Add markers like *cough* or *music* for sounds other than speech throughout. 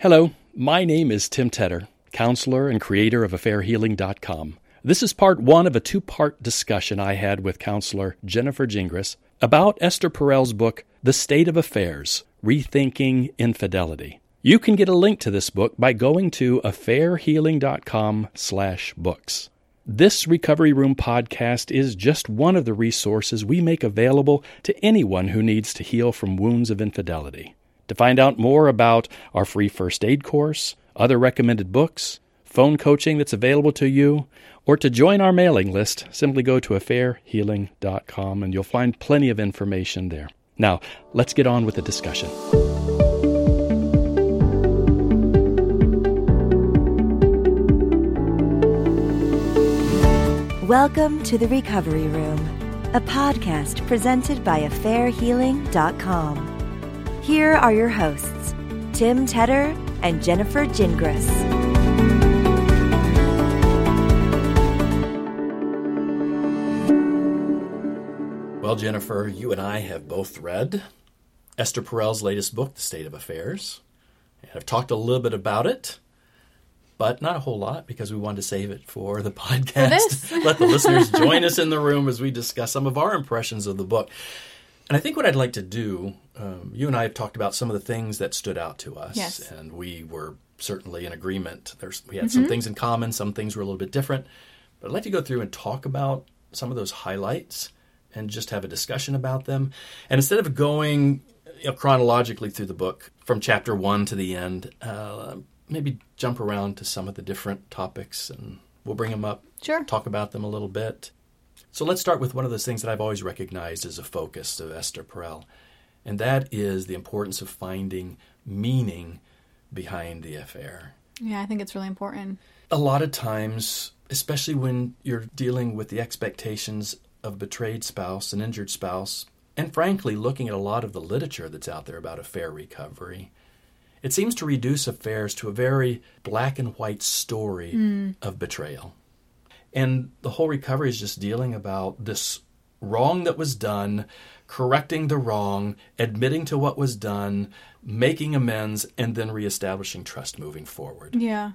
Hello, my name is Tim Tedder, counselor and creator of AffairHealing.com. This is part one of a two part discussion I had with counselor Jennifer Gingras about Esther Perel's book, The State of Affairs Rethinking Infidelity. You can get a link to this book by going to affairhealing.com slash books. This Recovery Room podcast is just one of the resources we make available to anyone who needs to heal from wounds of infidelity. To find out more about our free first aid course, other recommended books, phone coaching that's available to you, or to join our mailing list, simply go to affairhealing.com and you'll find plenty of information there. Now, let's get on with the discussion. Welcome to the Recovery Room, a podcast presented by AffairHealing.com. Here are your hosts, Tim Tedder and Jennifer Gingras. Well, Jennifer, you and I have both read Esther Perel's latest book, The State of Affairs. And I've talked a little bit about it, but not a whole lot because we wanted to save it for the *laughs* podcast. Let the listeners join us in the room as we discuss some of our impressions of the book. And I think what I'd like to do, um, you and I have talked about some of the things that stood out to us, Yes. and we were certainly in agreement. There's we had some things in common, some things were a little bit different. But I'd like to go through and talk about some of those highlights and just have a discussion about them. And instead of going you know, chronologically through the book from chapter one to the end, uh, maybe jump around to some of the different topics and we'll bring them up, Sure. talk about them a little bit. So let's start with one of those things that I've always recognized as a focus of Esther Perel, and that is the importance of finding meaning behind the affair. Yeah, I think it's really important. A lot of times, especially when you're dealing with the expectations of a betrayed spouse, an injured spouse, and frankly, looking at a lot of the literature that's out there about affair recovery, it seems to reduce affairs to a very black and white story mm. of betrayal. And the whole recovery is just dealing about this wrong that was done, correcting the wrong, admitting to what was done, making amends, and then reestablishing trust moving forward. Yeah.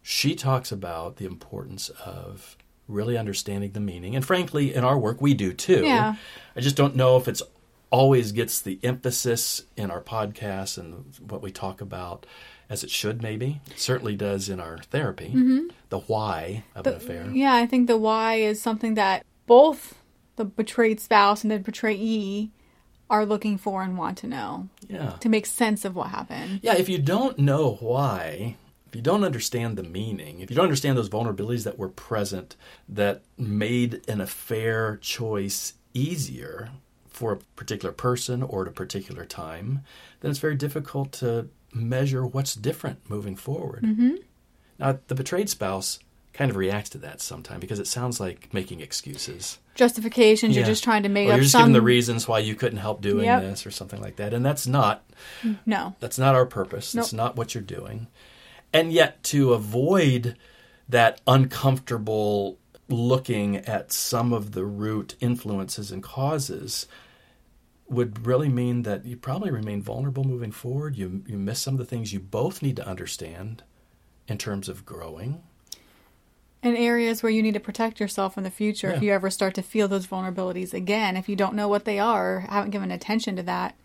She talks about the importance of really understanding the meaning. And frankly, in our work, we do too. Yeah. I just don't know if it's always gets the emphasis in our podcasts and what we talk about as it should, maybe. It certainly does in our therapy. Mm-hmm. The why of an affair. Yeah, I think the why is something that both the betrayed spouse and the betrayee are looking for and want to know Yeah. to make sense of what happened. Yeah, if you don't know why, if you don't understand the meaning, if you don't understand those vulnerabilities that were present that made an affair choice easier for a particular person or at a particular time, then it's very difficult to measure what's different moving forward. Mm-hmm. Now, the betrayed spouse kind of reacts to that sometimes because it sounds like making excuses. Justifications, Yeah. you're just trying to make or up you're just some. giving the reasons why you couldn't help doing Yep. this or something like that. And that's not no. that's not our purpose. That's not what you're doing. And yet, to avoid that uncomfortable looking at some of the root influences and causes would really mean that you probably remain vulnerable moving forward. You, you miss some of the things you both need to understand in terms of growing. And areas where you need to protect yourself in the future if you ever start to feel those vulnerabilities again. If you don't know what they are, or haven't given attention to that,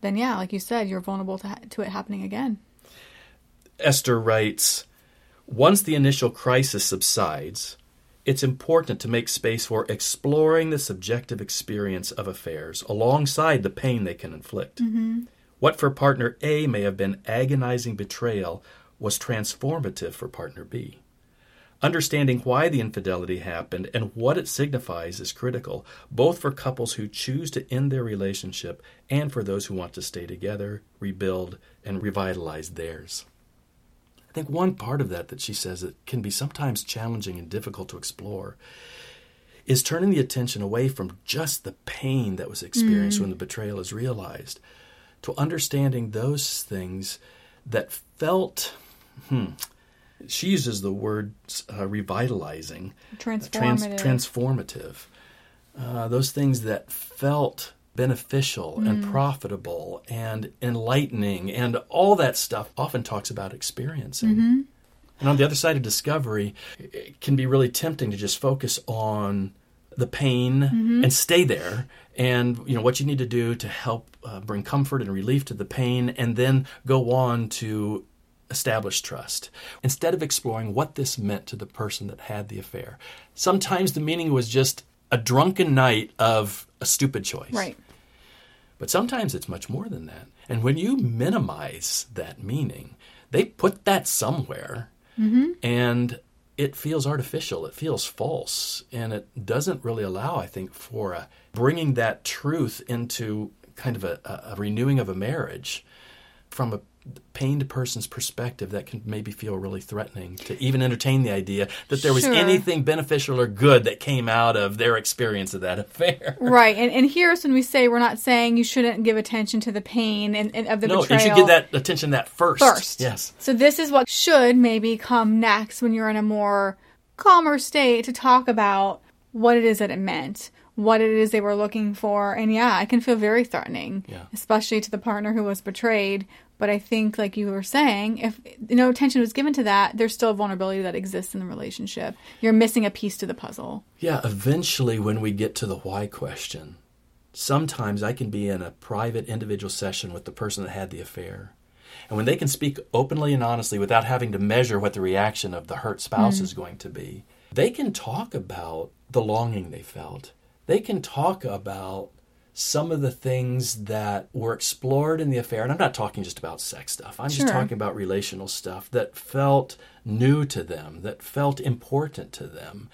then yeah, like you said, you're vulnerable to, to it happening again. Esther writes Once the initial crisis subsides, it's important to make space for exploring the subjective experience of affairs alongside the pain they can inflict. Mm-hmm. What for partner A may have been agonizing betrayal was transformative for partner B. Understanding why the infidelity happened and what it signifies is critical, both for couples who choose to end their relationship and for those who want to stay together, rebuild, and revitalize theirs. I think one part of that that she says that can be sometimes challenging and difficult to explore is turning the attention away from just the pain that was experienced when the betrayal is realized to understanding those things that felt hmm, she uses the word uh, revitalizing, Transformative. trans- transformative. Uh, those things that felt beneficial and mm. profitable and enlightening and all that stuff often talks about experiencing. Mm-hmm. And on the other side of discovery, it can be really tempting to just focus on the pain mm-hmm. and stay there and you know what you need to do to help uh, bring comfort and relief to the pain and then go on to establish trust. Instead of exploring what this meant to the person that had the affair sometimes the meaning was just a drunken night of a stupid choice. Right. But sometimes it's much more than that. And when you minimize that meaning, they put that somewhere mm-hmm. and it feels artificial, it feels false, and it doesn't really allow, I think, for a, bringing that truth into kind of a, a renewing of a marriage from a pained person's perspective that can maybe feel really threatening to even entertain the idea that there was Sure. anything beneficial or good that came out of their experience of that affair. *laughs* Right. And, and here's when we say we're not saying you shouldn't give attention to the pain and, and of the No, betrayal. you should give that attention that first. first. Yes. So this is what should maybe come next when you're in a more calmer state to talk about what it is that it meant, what it is they were looking for. And yeah, it can feel very threatening, Yeah. especially to the partner who was betrayed. But I think, like you were saying, if no attention was given to that, there's still a vulnerability that exists in the relationship. You're missing a piece to the puzzle. Yeah, eventually, when we get to the why question, sometimes I can be in a private individual session with the person that had the affair. And when they can speak openly and honestly without having to measure what the reaction of the hurt spouse mm. is going to be, they can talk about the longing they felt. They can talk about some of the things that were explored in the affair. And I'm not talking just about sex stuff, I'm Sure. just talking about relational stuff that felt new to them, that felt important to them.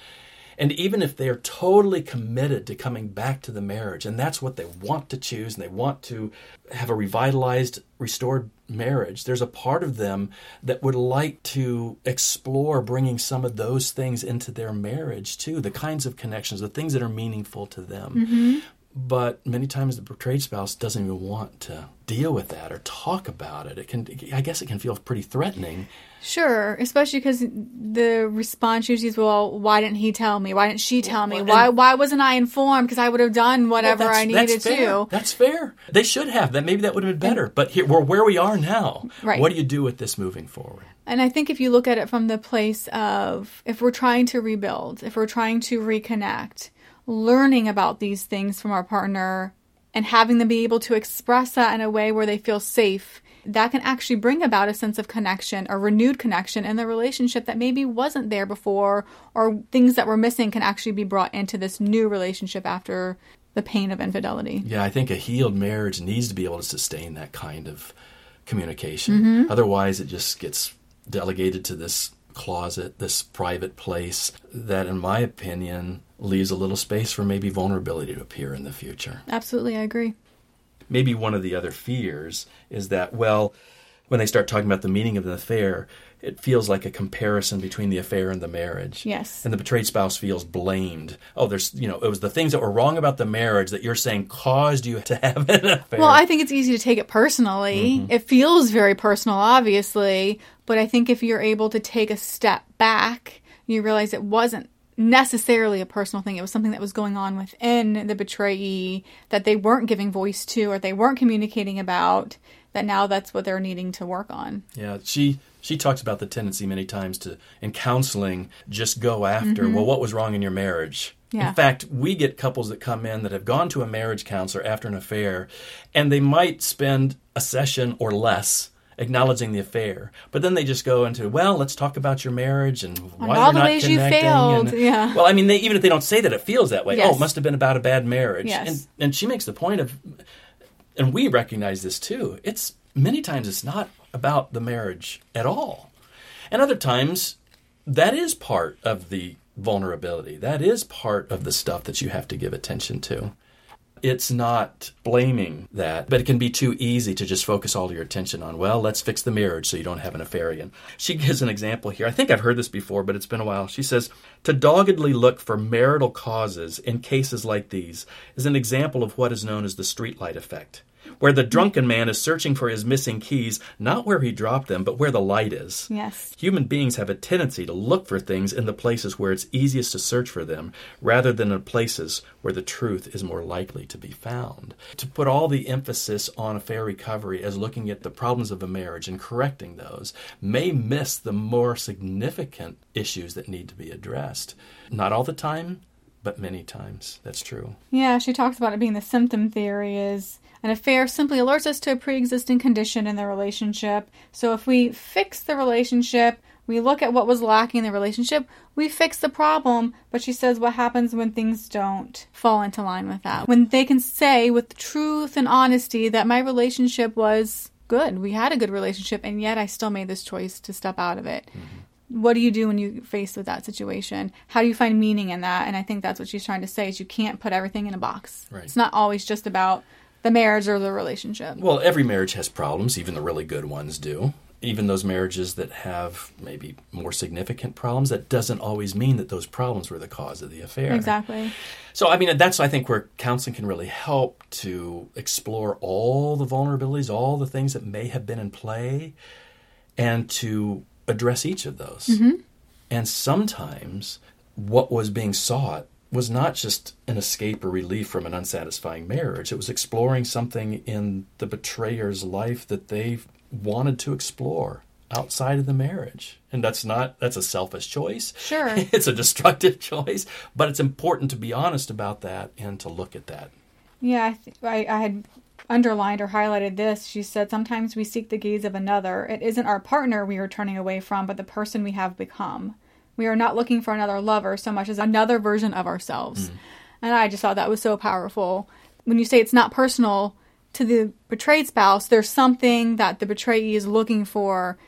And even if they're totally committed to coming back to the marriage, and that's what they want to choose, and they want to have a revitalized, restored marriage, there's a part of them that would like to explore bringing some of those things into their marriage too the kinds of connections, the things that are meaningful to them. Mm-hmm. But many times the betrayed spouse doesn't even want to deal with that or talk about it. It can, I guess, it can feel pretty threatening. Sure, especially because the response usually is, "Well, why didn't he tell me? Why didn't she tell me? Well, Why why wasn't I informed? Because I would have done whatever Well, I needed fair. to." That's fair. They should have. That maybe that would have been better. But here, we're where we are now. Right. What do you do with this moving forward? And I think if you look at it from the place of if we're trying to rebuild, if we're trying to reconnect, learning about these things from our partner and having them be able to express that in a way where they feel safe, that can actually bring about a sense of connection, a renewed connection in the relationship that maybe wasn't there before, or things that were missing can actually be brought into this new relationship after the pain of infidelity. Yeah, I think a healed marriage needs to be able to sustain that kind of communication. Mm-hmm. Otherwise, it just gets delegated to this closet, this private place that, in my opinion, leaves a little space for maybe vulnerability to appear in the future. Absolutely, I agree. maybe one of the other fears is that, well, when they start talking about the meaning of the affair, it feels like a comparison between the affair and the marriage. Yes. And the betrayed spouse feels blamed. Oh, there's, you know, it was the things that were wrong about the marriage that you're saying caused you *laughs* to have an affair. Well, I think it's easy to take it personally. Mm-hmm. It feels very personal, obviously, but I think if you're able to take a step back, you realize it wasn't necessarily a personal thing. It was something that was going on within the betrayee that they weren't giving voice to or they weren't communicating about. That now that's what they're needing to work on. Yeah, she she talks about the tendency many times to in counseling just go after mm-hmm. well what was wrong in your marriage. Yeah. In fact, we get couples that come in that have gone to a marriage counselor after an affair and they might spend a session or less acknowledging the affair. But then they just go into, well, let's talk about your marriage and why all you're the not ways you failed, and- yeah. Well, I mean, they, even if they don't say that, it feels that way. Yes. Oh, it must have been about a bad marriage. Yes. And, and she makes the point of and we recognize this too. It's many times it's not about the marriage at all. And other times that is part of the vulnerability. That is part of the stuff that you have to give attention to. It's not blaming that, but it can be too easy to just focus all your attention on, well, let's fix the marriage so you don't have an affair again. She gives an example here. I think I've heard this before, but it's been a while. She says, to doggedly look for marital causes in cases like these is an example of what is known as the streetlight effect. Where the drunken man is searching for his missing keys, not where he dropped them, but where the light is. Yes. Human beings have a tendency to look for things in the places where it's easiest to search for them, rather than in places where the truth is more likely to be found. To put all the emphasis on affair recovery as looking at the problems of a marriage and correcting those may miss the more significant issues that need to be addressed. Not all the time, but many times. That's true. Yeah, she talks about it being the symptom theory is an affair simply alerts us to a pre-existing condition in the relationship. So if we fix the relationship, we look at what was lacking in the relationship, we fix the problem. But she says what happens when things don't fall into line with that. When they can say with truth and honesty that my relationship was good, we had a good relationship, and yet I still made this choice to step out of it. Mm-hmm what do you do when you're faced with that situation? How do you find meaning in that? And I think that's what she's trying to say is you can't put everything in a box. Right. It's not always just about the marriage or the relationship. Well, every marriage has problems, even the really good ones do. Even those marriages that have maybe more significant problems, that doesn't always mean that those problems were the cause of the affair. Exactly. So, I mean, that's, I think, where counseling can really help to explore all the vulnerabilities, all the things that may have been in play, and to address each of those. Mm-hmm. And sometimes what was being sought was not just an escape or relief from an unsatisfying marriage. It was exploring something in the betrayer's life that they wanted to explore outside of the marriage. And that's not that's a selfish choice. Sure. *laughs* it's a destructive *laughs* choice, but it's important to be honest about that and to look at that. Yeah, I, th- I, I had underlined or highlighted this. She said, Sometimes we seek the gaze of another. It isn't our partner we are turning away from, but the person we have become. We are not looking for another lover so much as another version of ourselves. Mm. And I just thought that was so powerful. When you say it's not personal to the betrayed spouse, there's something that the betrayee is looking for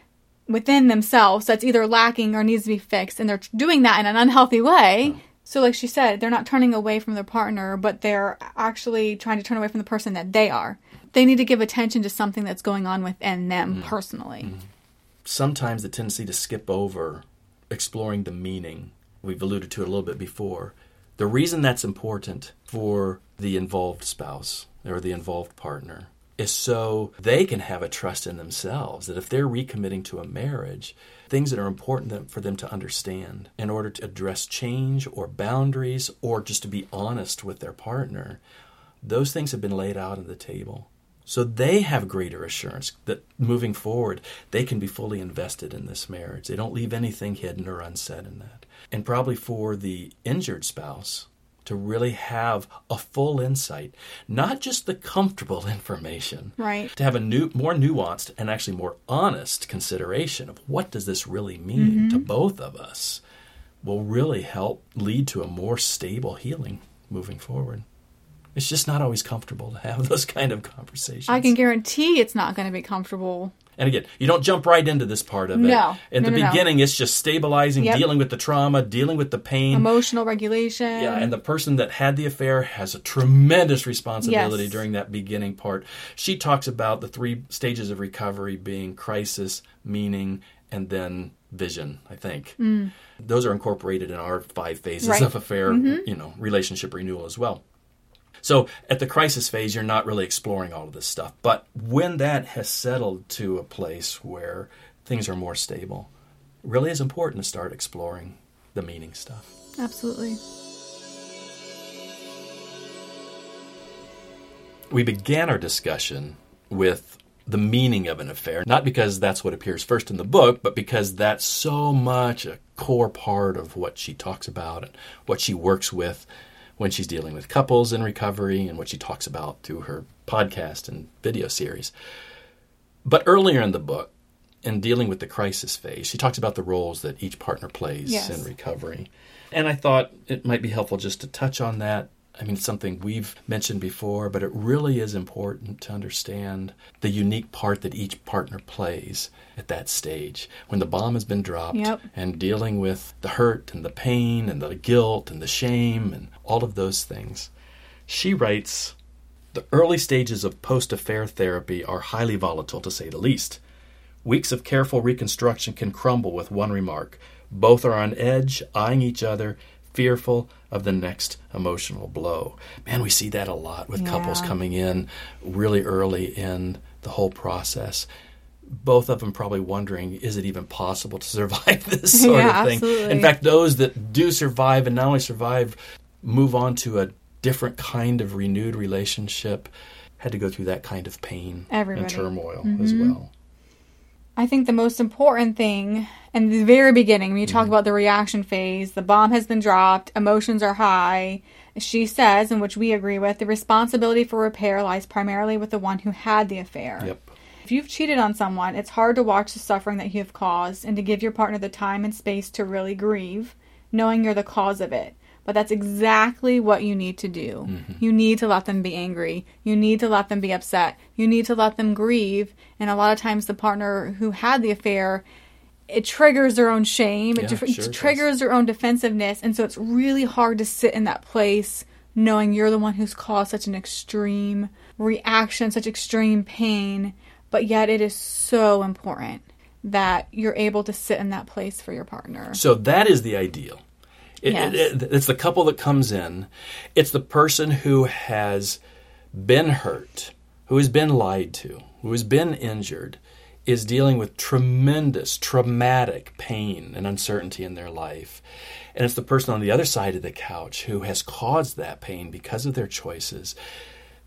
within themselves that's either lacking or needs to be fixed. And they're doing that in an unhealthy way. Mm. So, like she said, they're not turning away from their partner, but they're actually trying to turn away from the person that they are. They need to give attention to something that's going on within them mm. personally. Mm. Sometimes the tendency to skip over exploring the meaning, we've alluded to it a little bit before. The reason that's important for the involved spouse or the involved partner is so they can have a trust in themselves that if they're recommitting to a marriage, things that are important for them to understand in order to address change or boundaries or just to be honest with their partner, those things have been laid out on the table. So they have greater assurance that moving forward, they can be fully invested in this marriage. They don't leave anything hidden or unsaid in that. And probably for the injured spouse, to really have a full insight, not just the comfortable *laughs* information, right? To have a new, more nuanced and actually more honest consideration of what does this really mean mm-hmm. to both of us, will really help lead to a more stable healing moving forward. It's just not always comfortable to have *laughs* those kind of conversations. I can guarantee it's not going to be comfortable and again, you don't jump right into this part of it. No. In no, the no, beginning, no. it's just stabilizing, yep. dealing with the trauma, dealing with the pain, emotional regulation. Yeah, and the person that had the affair has a tremendous responsibility yes. during that beginning part. She talks about the three stages of recovery being crisis, meaning, and then vision, I think. Mm. Those are incorporated in our five phases right. of affair, mm-hmm. you know, relationship renewal as well. So at the crisis phase, you're not really exploring all of this stuff. But when that has settled to a place where things are more stable, really is important to start exploring the meaning stuff. Absolutely. We began our discussion with the meaning of an affair, not because that's what appears first in the book, but because that's so much a core part of what she talks about and what she works with when she's dealing with couples in recovery and what she talks about through her podcast and video series. But earlier in the book, in dealing with the crisis phase, she talks about the roles that each partner plays yes. in recovery. And I thought it might be helpful just to touch on that I mean, it's something we've mentioned before, but it really is important to understand the unique part that each partner plays at that stage when the bomb has been dropped yep. and dealing with the hurt and the pain and the guilt and the shame and all of those things. She writes The early stages of post affair therapy are highly volatile, to say the least. Weeks of careful reconstruction can crumble with one remark. Both are on edge, eyeing each other, fearful of the next emotional blow. Man, we see that a lot with couples coming in really early in the whole process. Both of them probably wondering, is it even possible to *laughs* survive this sort Yeah, of thing? absolutely. In fact, those that do survive and not only survive, move on to a different kind of renewed relationship, had to go through that kind of pain Everybody. and turmoil as mm-hmm. well. I think the most important thing in the very beginning, when you talk mm-hmm. about the reaction phase, the bomb has been dropped, emotions are high. She says, and which we agree with, the responsibility for repair lies primarily with the one who had the affair. Yep. If you've cheated on someone, it's hard to watch the suffering that you have caused and to give your partner the time and space to really grieve, knowing you're the cause of it. But that's exactly what you need to do. Mm-hmm. You need to let them be angry. You need to let them be upset. You need to let them grieve. And a lot of times, the partner who had the affair, it triggers their own shame. it Yeah, tr- sure it triggers their own defensiveness. And so it's really hard to sit in that place knowing you're the one who's caused such an extreme reaction, such extreme pain. But yet, it is so important that you're able to sit in that place for your partner. So that is the ideal. It, Yes. it- it- it's the couple that comes in. It's the person who has been hurt, who has been lied to, who has been injured, is dealing with tremendous traumatic pain and uncertainty in their life. And it's the person on the other side of the couch who has caused that pain because of their choices,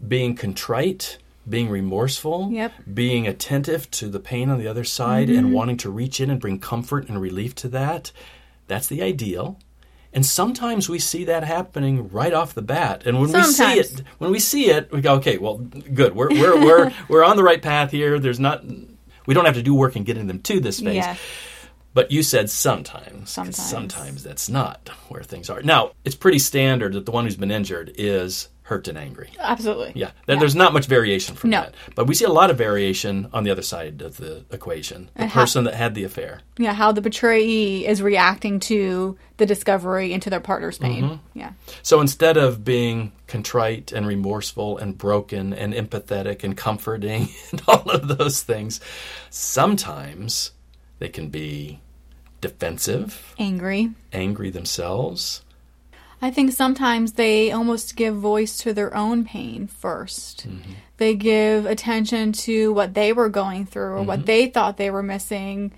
being contrite, being remorseful, Yep. being attentive to the pain on the other side and mm-hmm. wanting to reach in and bring comfort and relief to that. That's the ideal. And sometimes we see that happening right off the bat. And when we see it, when we see it, we go, okay, well, good. We're we're we're *laughs* we're on the right path here. There's not we don't have to do work in getting them to this phase. Yes. But you said sometimes. Sometimes. Sometimes that's not where things are. Now, it's pretty standard that the one who's been injured is hurt and angry. Absolutely. Yeah, there- there's not much variation from No. that. But we see a lot of variation on the other side of the equation. The And how- person that had the affair. Yeah, how the betrayee is reacting to the discovery and to their partner's pain. Mm-hmm. Yeah. So instead of being contrite and remorseful and broken and empathetic and comforting *laughs* and all of those things, sometimes they can be defensive, Angry. angry themselves. I think sometimes they almost give voice to their own pain 1st Mm-hmm. They give attention to what they were going through or Mm-hmm. what they thought they were missing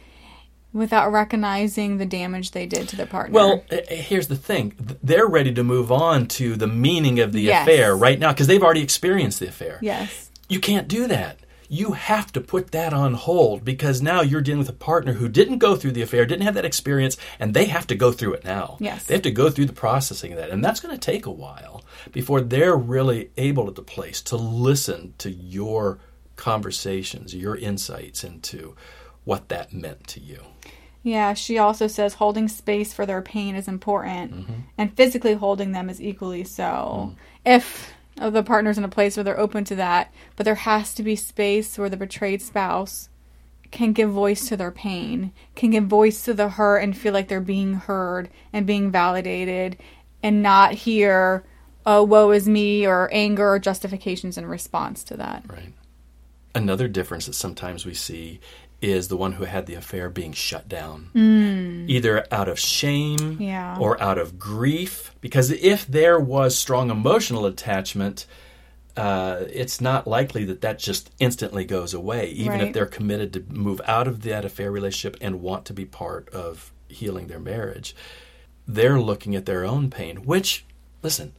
without recognizing the damage they did to their partner. Well, eh, eh, here's the thing. They're ready to move on to the meaning of the Yes. affair right now because they've already experienced the affair. yes. You can't do that. You have to put that on hold because now you're dealing with a partner who didn't go through the affair, didn't have that experience, and they have to go through it now. Yes. They have to go through the processing of that. And that's going to take a while before they're really able at the place to listen to your conversations, your insights into what that meant to you. Yeah, she also says holding space for their pain is important Mm-hmm. and physically holding them is equally so. Mm. If uh, the partner's in a place where they're open to that, but there has to be space where the betrayed spouse can give voice to their pain, can give voice to the hurt and feel like they're being heard and being validated and not hear, oh, woe is me or anger or justifications in response to that. Right. Another difference that sometimes we see is the one who had the affair being shut down, either out of shame Yeah. or out of grief. Because if there was strong emotional attachment, uh, it's not likely that that just instantly goes away, even if they're committed to move out of that affair relationship and want to be part of healing their marriage. They're looking at their own pain, which, listen,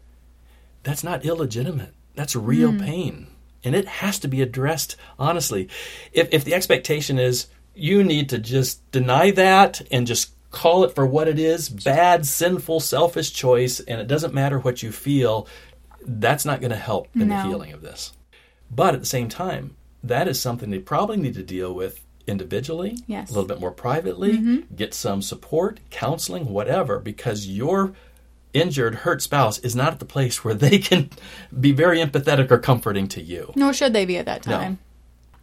that's not illegitimate. That's real pain. And it has to be addressed honestly. If, if the expectation is you need to just deny that and just call it for what it is bad, sinful, selfish choice, and it doesn't matter what you feel, that's not going to help in the healing of this. But at the same time, that is something they probably need to deal with individually, Yes. a little bit more privately, mm-hmm. get some support, counseling, whatever, because your injured, hurt spouse is not at the place where they can be very empathetic or comforting to you. Nor should they be at that No. time.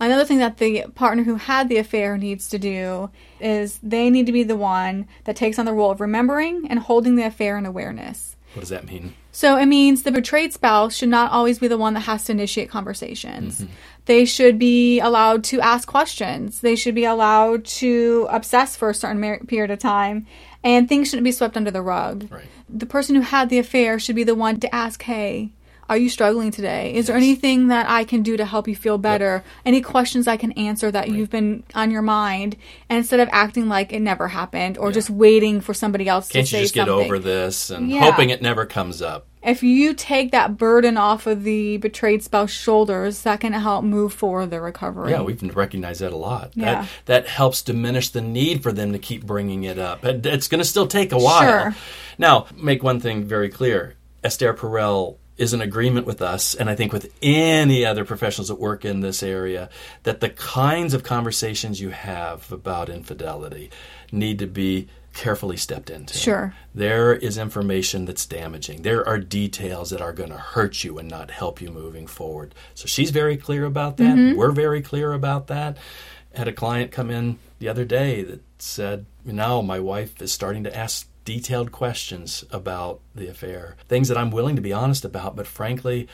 Another thing that the partner who had the affair needs to do is they need to be the one that takes on the role of remembering and holding the affair in awareness. What does that mean? So it means the betrayed spouse should not always be the one that has to initiate conversations. Mm-hmm. They should be allowed to ask questions. They should be allowed to obsess for a certain mer- period of time. And things shouldn't be swept under the rug. Right. The person who had the affair should be the one to ask, hey, are you struggling today? Is there anything that I can do to help you feel better? Any questions I can answer that you've been on your mind? And instead of acting like it never happened or just waiting for somebody else Can't to you say just get over this and Yeah. hoping it never comes up? If you take that burden off of the betrayed spouse's shoulders, that can help move forward the recovery. Yeah, we've recognized that a lot. Yeah. That that helps diminish the need for them to keep bringing it up. It- It's going to still take a while. Sure. Now, make one thing very clear: Esther Perel is in agreement with us, and I think with any other professionals that work in this area, that the kinds of conversations you have about infidelity need to be carefully stepped into. Sure. There is information that's damaging. There are details that are going to hurt you and not help you moving forward. So she's very clear about that. Mm-hmm. We're very clear about that. Had a client come in the other day that said, "Now my wife is starting to ask detailed questions about the affair. Things that I'm willing to be honest about, but frankly,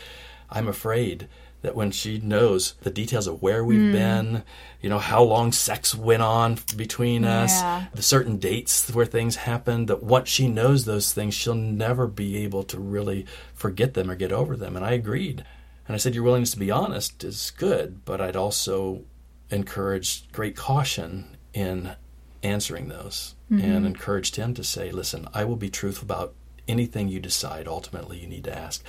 I'm afraid that when she knows the details of where we've Hmm. been, you know, how long sex went on between us, Yeah. the certain dates where things happened, that once she knows those things, she'll never be able to really forget them or get over them. And I agreed. And I said, Your willingness to be honest is good, but I'd also encourage great caution in answering those mm-hmm. and encouraged him to say, Listen, I will be truthful about anything you decide ultimately you need to ask,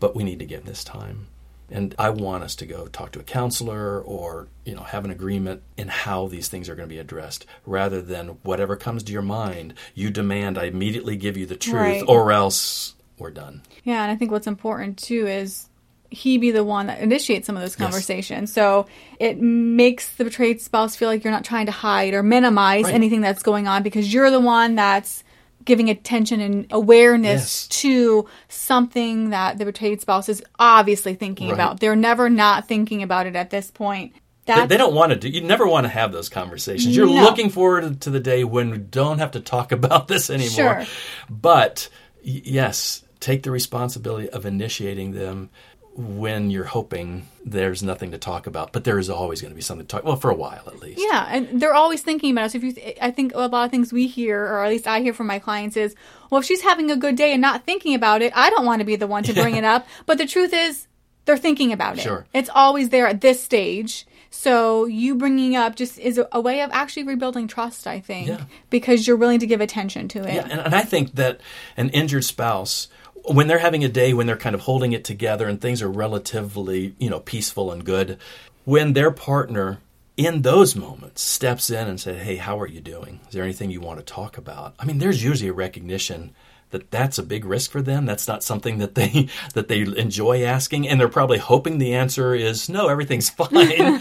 but we need to give this time. And I want us to go talk to a counselor or, you know, have an agreement in how these things are going to be addressed rather than whatever comes to your mind, you demand I immediately give you the truth Right. or else we're done. Yeah, and I think what's important too is he be the one that initiates some of those Yes. conversations. So it makes the betrayed spouse feel like you're not trying to hide or minimize Right. anything that's going on because you're the one that's giving attention and awareness Yes. to something that the betrayed spouse is obviously thinking Right. about. They're never not thinking about it at this point. They, That's they don't want to do. You never want to have those conversations. You're No. looking forward to the day when we don't have to talk *laughs* about this anymore. Sure. But y- yes, take the responsibility of initiating them when you're hoping there's nothing to talk about. But there is always going to be something to talk. Well, for a while at least. Yeah, and they're always thinking about us. If you, I think a lot of things we hear, or at least I hear from my clients, is, well, if she's having a good day and not thinking about it, I don't want to be the one to bring *laughs* it up. But the truth is, they're thinking about it. Sure. It's always there at this stage. So you bringing up just is a, a way of actually rebuilding trust. I think Yeah. because you're willing to give attention to it. Yeah, and, and I think that an injured spouse, when they're having a day when they're kind of holding it together and things are relatively, you know, peaceful and good, when their partner in those moments steps in and says, "Hey, how are you doing? Is there anything you want to talk about?" I mean, there's usually a recognition that that's a big risk for them. That's not something that they *laughs* that they enjoy asking, and they're probably hoping the answer is no, everything's *laughs* fine.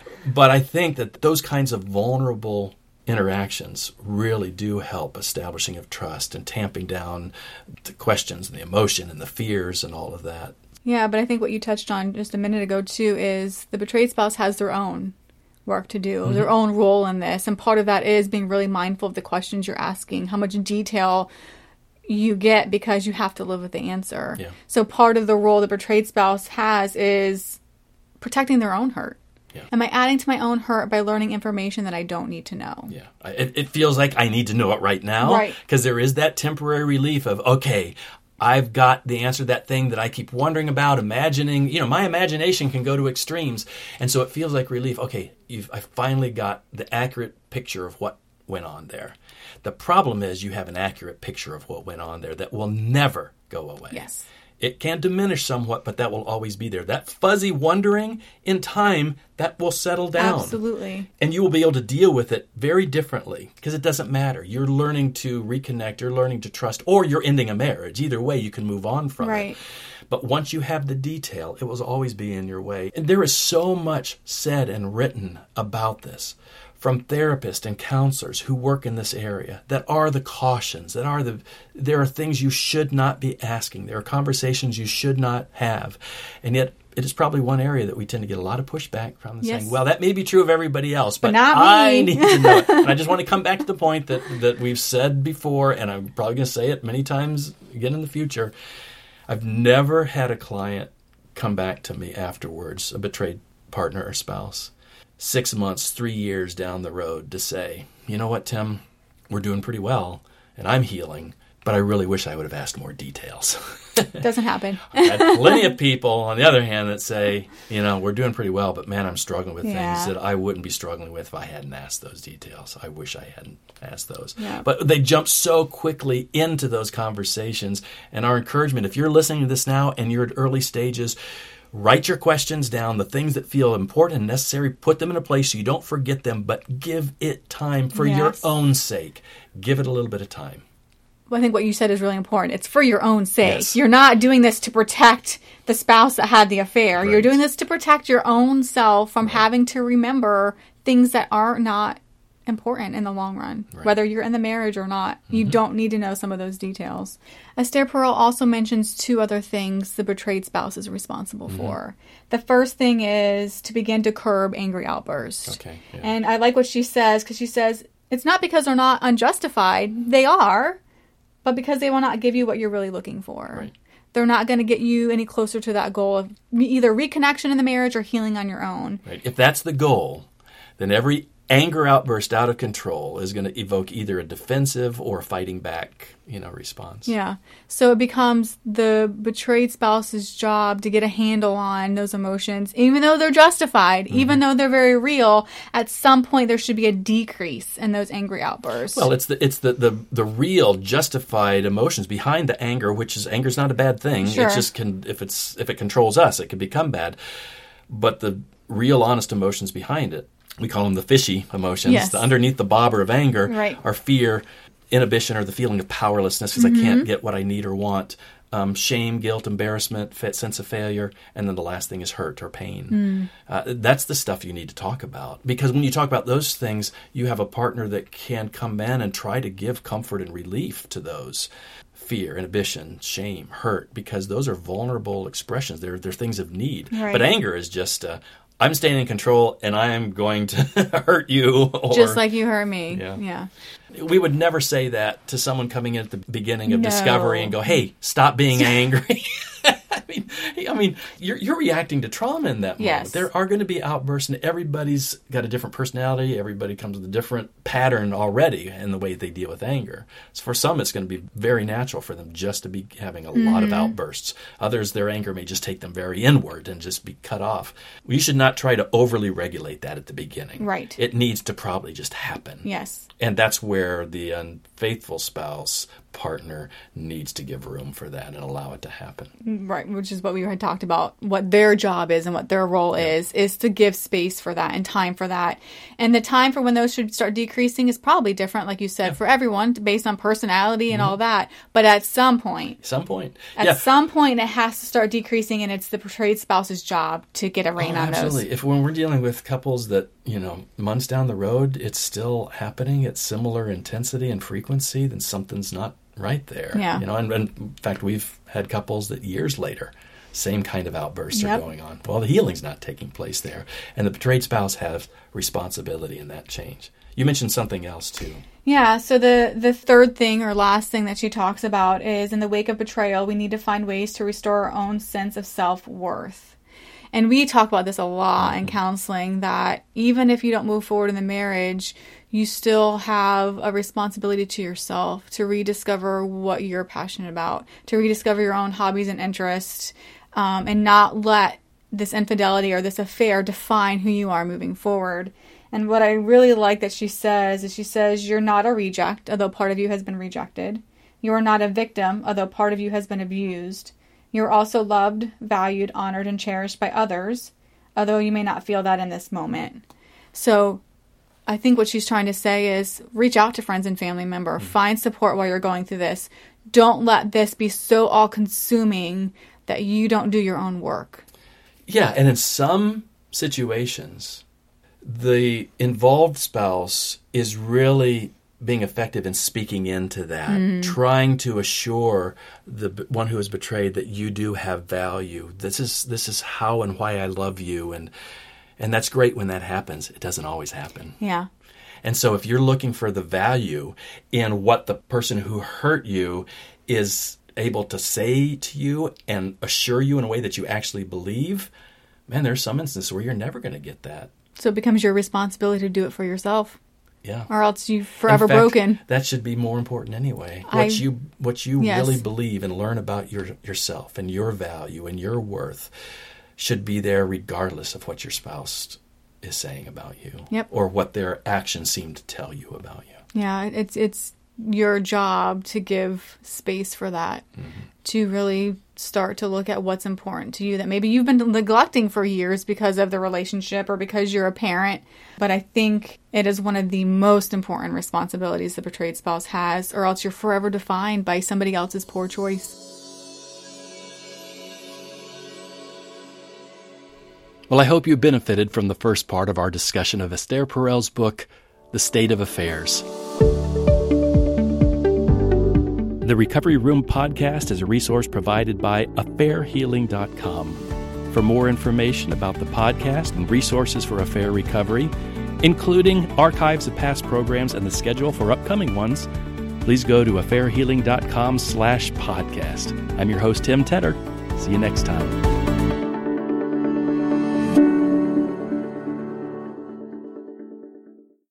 *laughs* but I think that those kinds of vulnerable interactions really do help establishing of trust and tamping down the questions and the emotion and the fears and all of that. Yeah, but I think what you touched on just a minute ago too is the betrayed spouse has their own work to do, Mm-hmm. their own role in this, and part of that is being really mindful of the questions you're asking, how much detail you get because you have to live with the answer. Yeah. So part of the role the betrayed spouse has is protecting their own hurt. Yeah. Am I adding to my own hurt by learning information that I don't need to know? Yeah, it, it feels like I need to know it right now, Right. Because there is that temporary relief of okay, I've got the answer to that thing that I keep wondering about, imagining. You know, my imagination can go to extremes, and so it feels like relief. Okay, you've I finally got the accurate picture of what went on there. The problem is you have an accurate picture of what went on there that will never go away. Yes. It can diminish somewhat, but that will always be there. That fuzzy wondering in time, that will settle down Absolutely. and you will be able to deal with it very differently because it doesn't matter. You're learning to reconnect, you're learning to trust, or you're ending a marriage. Either way, you can move on from Right. it. But once you have the detail, it will always be in your way. And there is so much said and written about this from therapists and counselors who work in this area that are the cautions that are the there are things you should not be asking there are conversations you should not have and yet it is probably one area that we tend to get a lot of pushback from Yes. saying, well, that may be true of everybody else, but, not I need to know it. *laughs* And I just want to come back to the point that, that we've said before, and I'm probably going to say it many times again in the future. I've never had a client come back to me afterwards, a betrayed partner or spouse, six months, three years down the road to say, you know what, Tim, we're doing pretty well, and I'm healing, but I really wish I would have asked more details. *laughs* Doesn't happen. I've had plenty of people, on the other hand, that say, you know, we're doing pretty well, but man, I'm struggling with Yeah. things that I wouldn't be struggling with if I hadn't asked those details. I wish I hadn't asked those. Yeah. But they jump so quickly into those conversations. And our encouragement, if you're listening to this now and you're at early stages, write your questions down, the things that feel important and necessary, put them in a place so you don't forget them, but give it time for your own sake. Give it a little bit of time. Well, I think what you said is really important. It's for your own sake. Yes. You're not doing this to protect the spouse that had the affair. You're doing this to protect your own self from having to remember things that are not important in the long run, whether you're in the marriage or not. You mm-hmm. don't need to know some of those details. Esther Perel also mentions two other things the betrayed spouse is responsible mm-hmm. for. The first thing is to begin to curb angry outbursts. Okay, yeah. And I like what she says because she says it's not because they're not unjustified. They are but because they will not give you what you're really looking for. Right. They're not going to get you any closer to that goal of either reconnection in the marriage or healing on your own. Right? If that's the goal, then every anger outburst out of control is going to evoke either a defensive or a fighting back, you know, response. Yeah. So it becomes the betrayed spouse's job to get a handle on those emotions, even though they're justified, Mm-hmm. even though they're very real. At some point, there should be a decrease in those angry outbursts. Well, it's the it's the, the the real justified emotions behind the anger, which is anger's not a bad thing. Sure. It just can if it's if it controls us, it can become bad. But the real honest emotions behind it, we call them the fishy emotions. Yes. The underneath the bobber of anger Right. are fear, inhibition, or the feeling of powerlessness because I can't get what I need or want. Um, shame, guilt, embarrassment, sense of failure, and then the last thing is hurt or pain. Uh, that's the stuff you need to talk about because when you talk about those things, you have a partner that can come in and try to give comfort and relief to those fear, inhibition, shame, hurt, because those are vulnerable expressions. They're they're things of need. Right. But anger is just uh, I'm staying in control and I am going to *laughs* hurt you. Or, just like you hurt me. Yeah. yeah. we would never say that to someone coming in at the beginning of No. discovery and go, "Hey, stop being *laughs* angry." *laughs* *laughs* I mean, I mean, you're you're reacting to trauma in that moment. Yes. There are going to be outbursts, and everybody's got a different personality. Everybody comes with a different pattern already in the way they deal with anger. So for some, it's going to be very natural for them just to be having a lot Mm-hmm. of outbursts. Others, their anger may just take them very inward and just be cut off. We should not try to overly regulate that at the beginning. Right. It needs to probably just happen. Yes. And that's where the unfaithful spouse partner needs to give room for that and allow it to happen. Right, which is what we had talked about. What their job is and what their role is is to give space for that and time for that. And the time for when those should start decreasing is probably different, like you said, for everyone based on personality and all that. But at some point, At some point. at Mm-hmm. yeah. some point, it has to start decreasing, and it's the betrayed spouse's job to get a rein Oh, on absolutely. those. If when we're dealing with couples that, you know, months down the road, it's still happening at similar intensity and frequency, then something's not right there. Yeah. You know, and, and in fact, we've had couples that years later, same kind of outbursts are going on. Well, the healing's not taking place there. And the betrayed spouse has responsibility in that change. You mentioned something else too. Yeah, so the the third thing or last thing that she talks about is in the wake of betrayal, we need to find ways to restore our own sense of self-worth. And we talk about this a lot in mm-hmm. counseling that even if you don't move forward in the marriage, you still have a responsibility to yourself to rediscover what you're passionate about, to rediscover your own hobbies and interests, um, and not let this infidelity or this affair define who you are moving forward. And what I really like that she says is she says, You're not a reject, although part of you has been rejected. You are not a victim, although part of you has been abused. You are also loved, valued, honored, and cherished by others, although you may not feel that in this moment. So I think what she's trying to say is reach out to friends and family member, hmm. find support while you're going through this. Don't let this be so all consuming that you don't do your own work. Yeah, and in some situations, the involved spouse is really being effective in speaking into that, hmm. trying to assure the one who is betrayed that you do have value. This is this is how and why I love you, and and that's great when that happens. It doesn't always happen. Yeah. And so if you're looking for the value in what the person who hurt you is able to say to you and assure you in a way that you actually believe, man, there's some instances where you're never going to get that. So it becomes your responsibility to do it for yourself, Yeah. or else you're forever fact, broken. That should be more important anyway. I- What you what you Yes. really believe and learn about your yourself and your value and your worth should be there regardless of what your spouse is saying about you Yep. or what their actions seem to tell you about you. Yeah, it's it's your job to give space for that. Mm-hmm. To really start to look at what's important to you that maybe you've been neglecting for years because of the relationship or because you're a parent. But I think it is one of the most important responsibilities the betrayed spouse has, or else you're forever defined by somebody else's poor choice. Well, I hope you benefited from the first part of our discussion of Esther Perel's book, The State of Affairs. The Recovery Room podcast is a resource provided by affairhealing.com. For more information about the podcast and resources for affair recovery, including archives of past programs and the schedule for upcoming ones, please go to affairhealing.com slash podcast. I'm your host, Tim Tedder. See you next time.